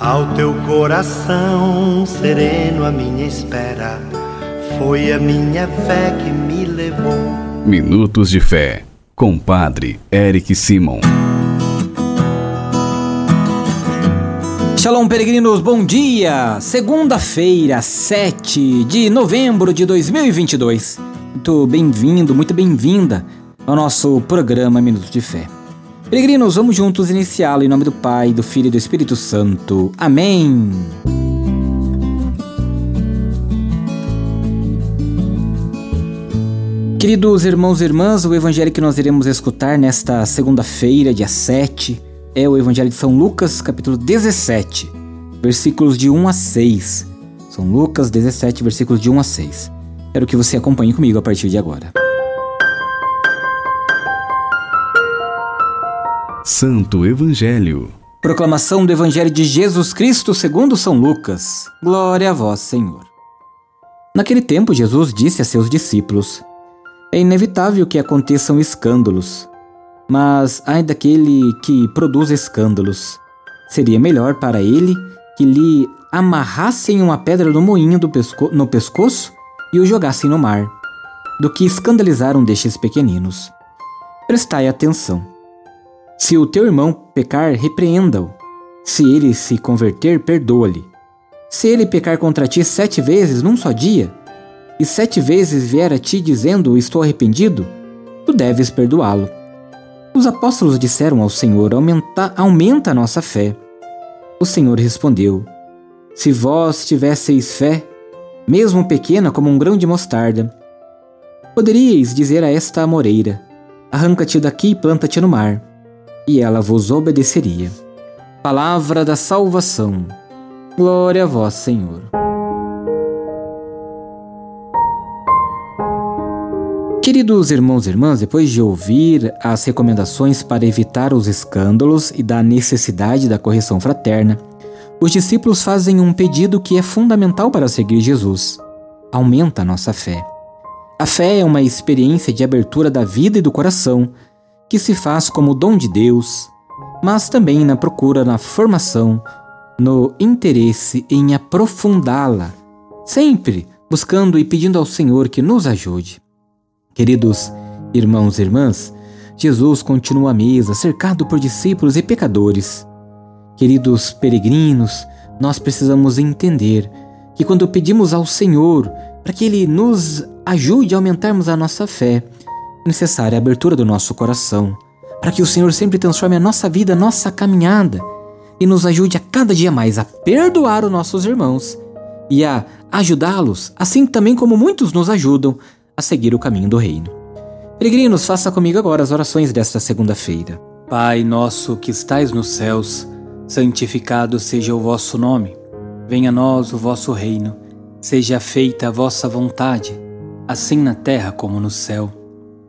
Ao teu coração sereno, a minha espera foi a minha fé que me levou. Minutos de Fé, com Padre Eric Simon. Shalom, peregrinos, bom dia! Segunda-feira, 7 de novembro de 2022. Muito bem-vindo, muito bem-vinda ao nosso programa Minutos de Fé. Peregrinos, vamos juntos iniciá-lo em nome do Pai, do Filho e do Espírito Santo. Amém. Queridos irmãos e irmãs, o evangelho que nós iremos escutar nesta segunda-feira, dia 7, é o evangelho de São Lucas, capítulo 17, versículos de 1 a 6. São Lucas 17, versículos de 1 a 6. Quero que você acompanhe comigo a partir de agora. Santo Evangelho. Proclamação do Evangelho de Jesus Cristo segundo São Lucas. Glória a vós, Senhor. Naquele tempo, Jesus disse a seus discípulos: É inevitável que aconteçam escândalos, mas ai daquele que produz escândalos. Seria melhor para ele que lhe amarrassem uma pedra no moinho pesco no pescoço e o jogassem no mar, do que escandalizar um destes pequeninos. Prestai atenção. Se o teu irmão pecar, repreenda-o. Se ele se converter, perdoa-lhe. Se ele pecar contra ti sete vezes num só dia, e sete vezes vier a ti dizendo: Estou arrependido, tu deves perdoá-lo. Os apóstolos disseram ao Senhor: Aumenta, aumenta a nossa fé. O Senhor respondeu: Se vós tivesseis fé, mesmo pequena como um grão de mostarda, poderíeis dizer a esta amoreira: Arranca-te daqui e planta-te no mar e ela vos obedeceria. Palavra da salvação. Glória a vós, Senhor. Queridos irmãos e irmãs, depois de ouvir as recomendações para evitar os escândalos e da necessidade da correção fraterna, os discípulos fazem um pedido que é fundamental para seguir Jesus: aumenta a nossa fé. A fé é uma experiência de abertura da vida e do coração que se faz como dom de Deus, mas também na procura na formação, no interesse em aprofundá-la, sempre buscando e pedindo ao Senhor que nos ajude. Queridos irmãos e irmãs, Jesus continua à mesa, cercado por discípulos e pecadores. Queridos peregrinos, nós precisamos entender que quando pedimos ao Senhor para que Ele nos ajude a aumentarmos a nossa fé, necessária a abertura do nosso coração, para que o Senhor sempre transforme a nossa vida, a nossa caminhada e nos ajude a cada dia mais a perdoar os nossos irmãos e a ajudá-los, assim também como muitos nos ajudam a seguir o caminho do reino. Peregrinos, faça comigo agora as orações desta segunda-feira. Pai nosso que estais nos céus, santificado seja o vosso nome. Venha a nós o vosso reino. Seja feita a vossa vontade, assim na terra como no céu.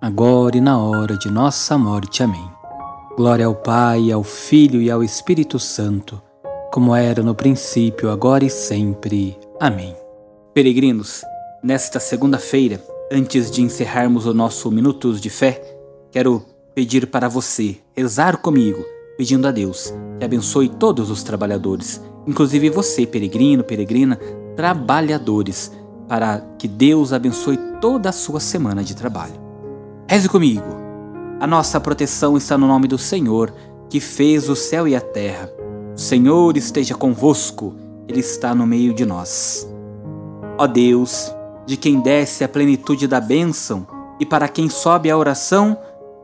agora e na hora de nossa morte. Amém. Glória ao Pai, ao Filho e ao Espírito Santo, como era no princípio, agora e sempre. Amém. Peregrinos, nesta segunda-feira, antes de encerrarmos o nosso Minutos de Fé, quero pedir para você rezar comigo, pedindo a Deus que abençoe todos os trabalhadores, inclusive você, peregrino, peregrina, trabalhadores, para que Deus abençoe toda a sua semana de trabalho. Reze comigo. A nossa proteção está no nome do Senhor, que fez o céu e a terra. O Senhor esteja convosco, Ele está no meio de nós. Ó Deus, de quem desce a plenitude da bênção e para quem sobe a oração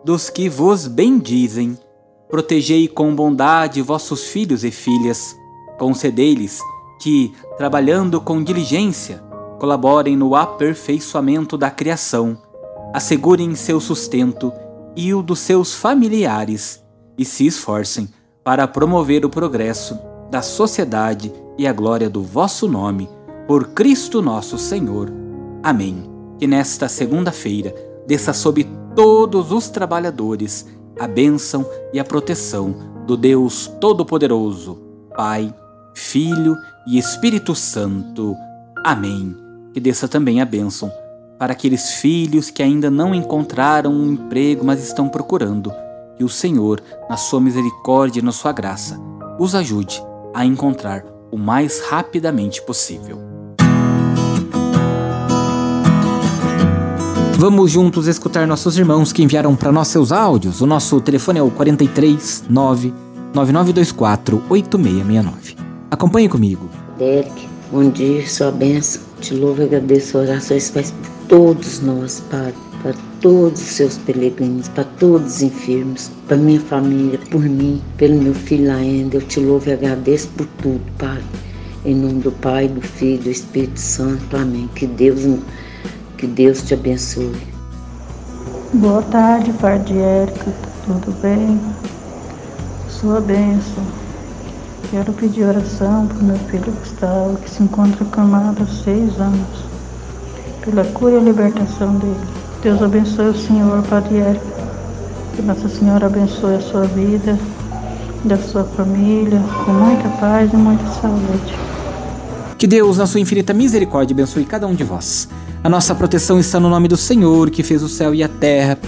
dos que vos bendizem, protegei com bondade vossos filhos e filhas. Concedei-lhes que, trabalhando com diligência, colaborem no aperfeiçoamento da criação assegurem seu sustento e o dos seus familiares e se esforcem para promover o progresso da sociedade e a glória do vosso nome, por Cristo nosso Senhor. Amém. Que nesta segunda-feira desça sobre todos os trabalhadores a bênção e a proteção do Deus Todo-Poderoso, Pai, Filho e Espírito Santo. Amém. Que desça também a bênção para aqueles filhos que ainda não encontraram um emprego, mas estão procurando. Que o Senhor, na sua misericórdia e na sua graça, os ajude a encontrar o mais rapidamente possível. Vamos juntos escutar nossos irmãos que enviaram para nós seus áudios. O nosso telefone é o 43 9 9924 8669. Acompanhe comigo. Derek, bom dia, sua bênção. Te louvo e agradeço orações todos nós, Pai, para todos os seus peregrinos, para todos os enfermos, para minha família, por mim, pelo meu filho ainda. Eu te louvo e agradeço por tudo, Pai. Em nome do Pai, do Filho do Espírito Santo. Amém. Que Deus que Deus te abençoe. Boa tarde, Padre Érica. Tudo bem? Sua bênção. Quero pedir oração para meu filho Gustavo, que se encontra acamado há seis anos, pela cura e libertação dele. Deus abençoe o Senhor, Padre Érica. Que Nossa Senhora abençoe a sua vida, da sua família, com muita paz e muita saúde. Que Deus, na sua infinita misericórdia, abençoe cada um de vós. A nossa proteção está no nome do Senhor, que fez o céu e a terra.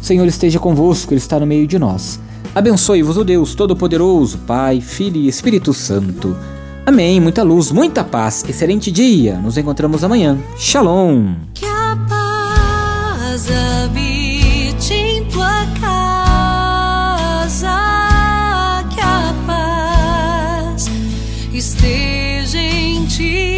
O Senhor esteja convosco, Ele está no meio de nós. Abençoe-vos o Deus Todo-Poderoso, Pai, Filho e Espírito Santo. Amém. Muita luz, muita paz. Excelente dia. Nos encontramos amanhã. Shalom. Que a paz habite em tua casa. Que a paz esteja em ti.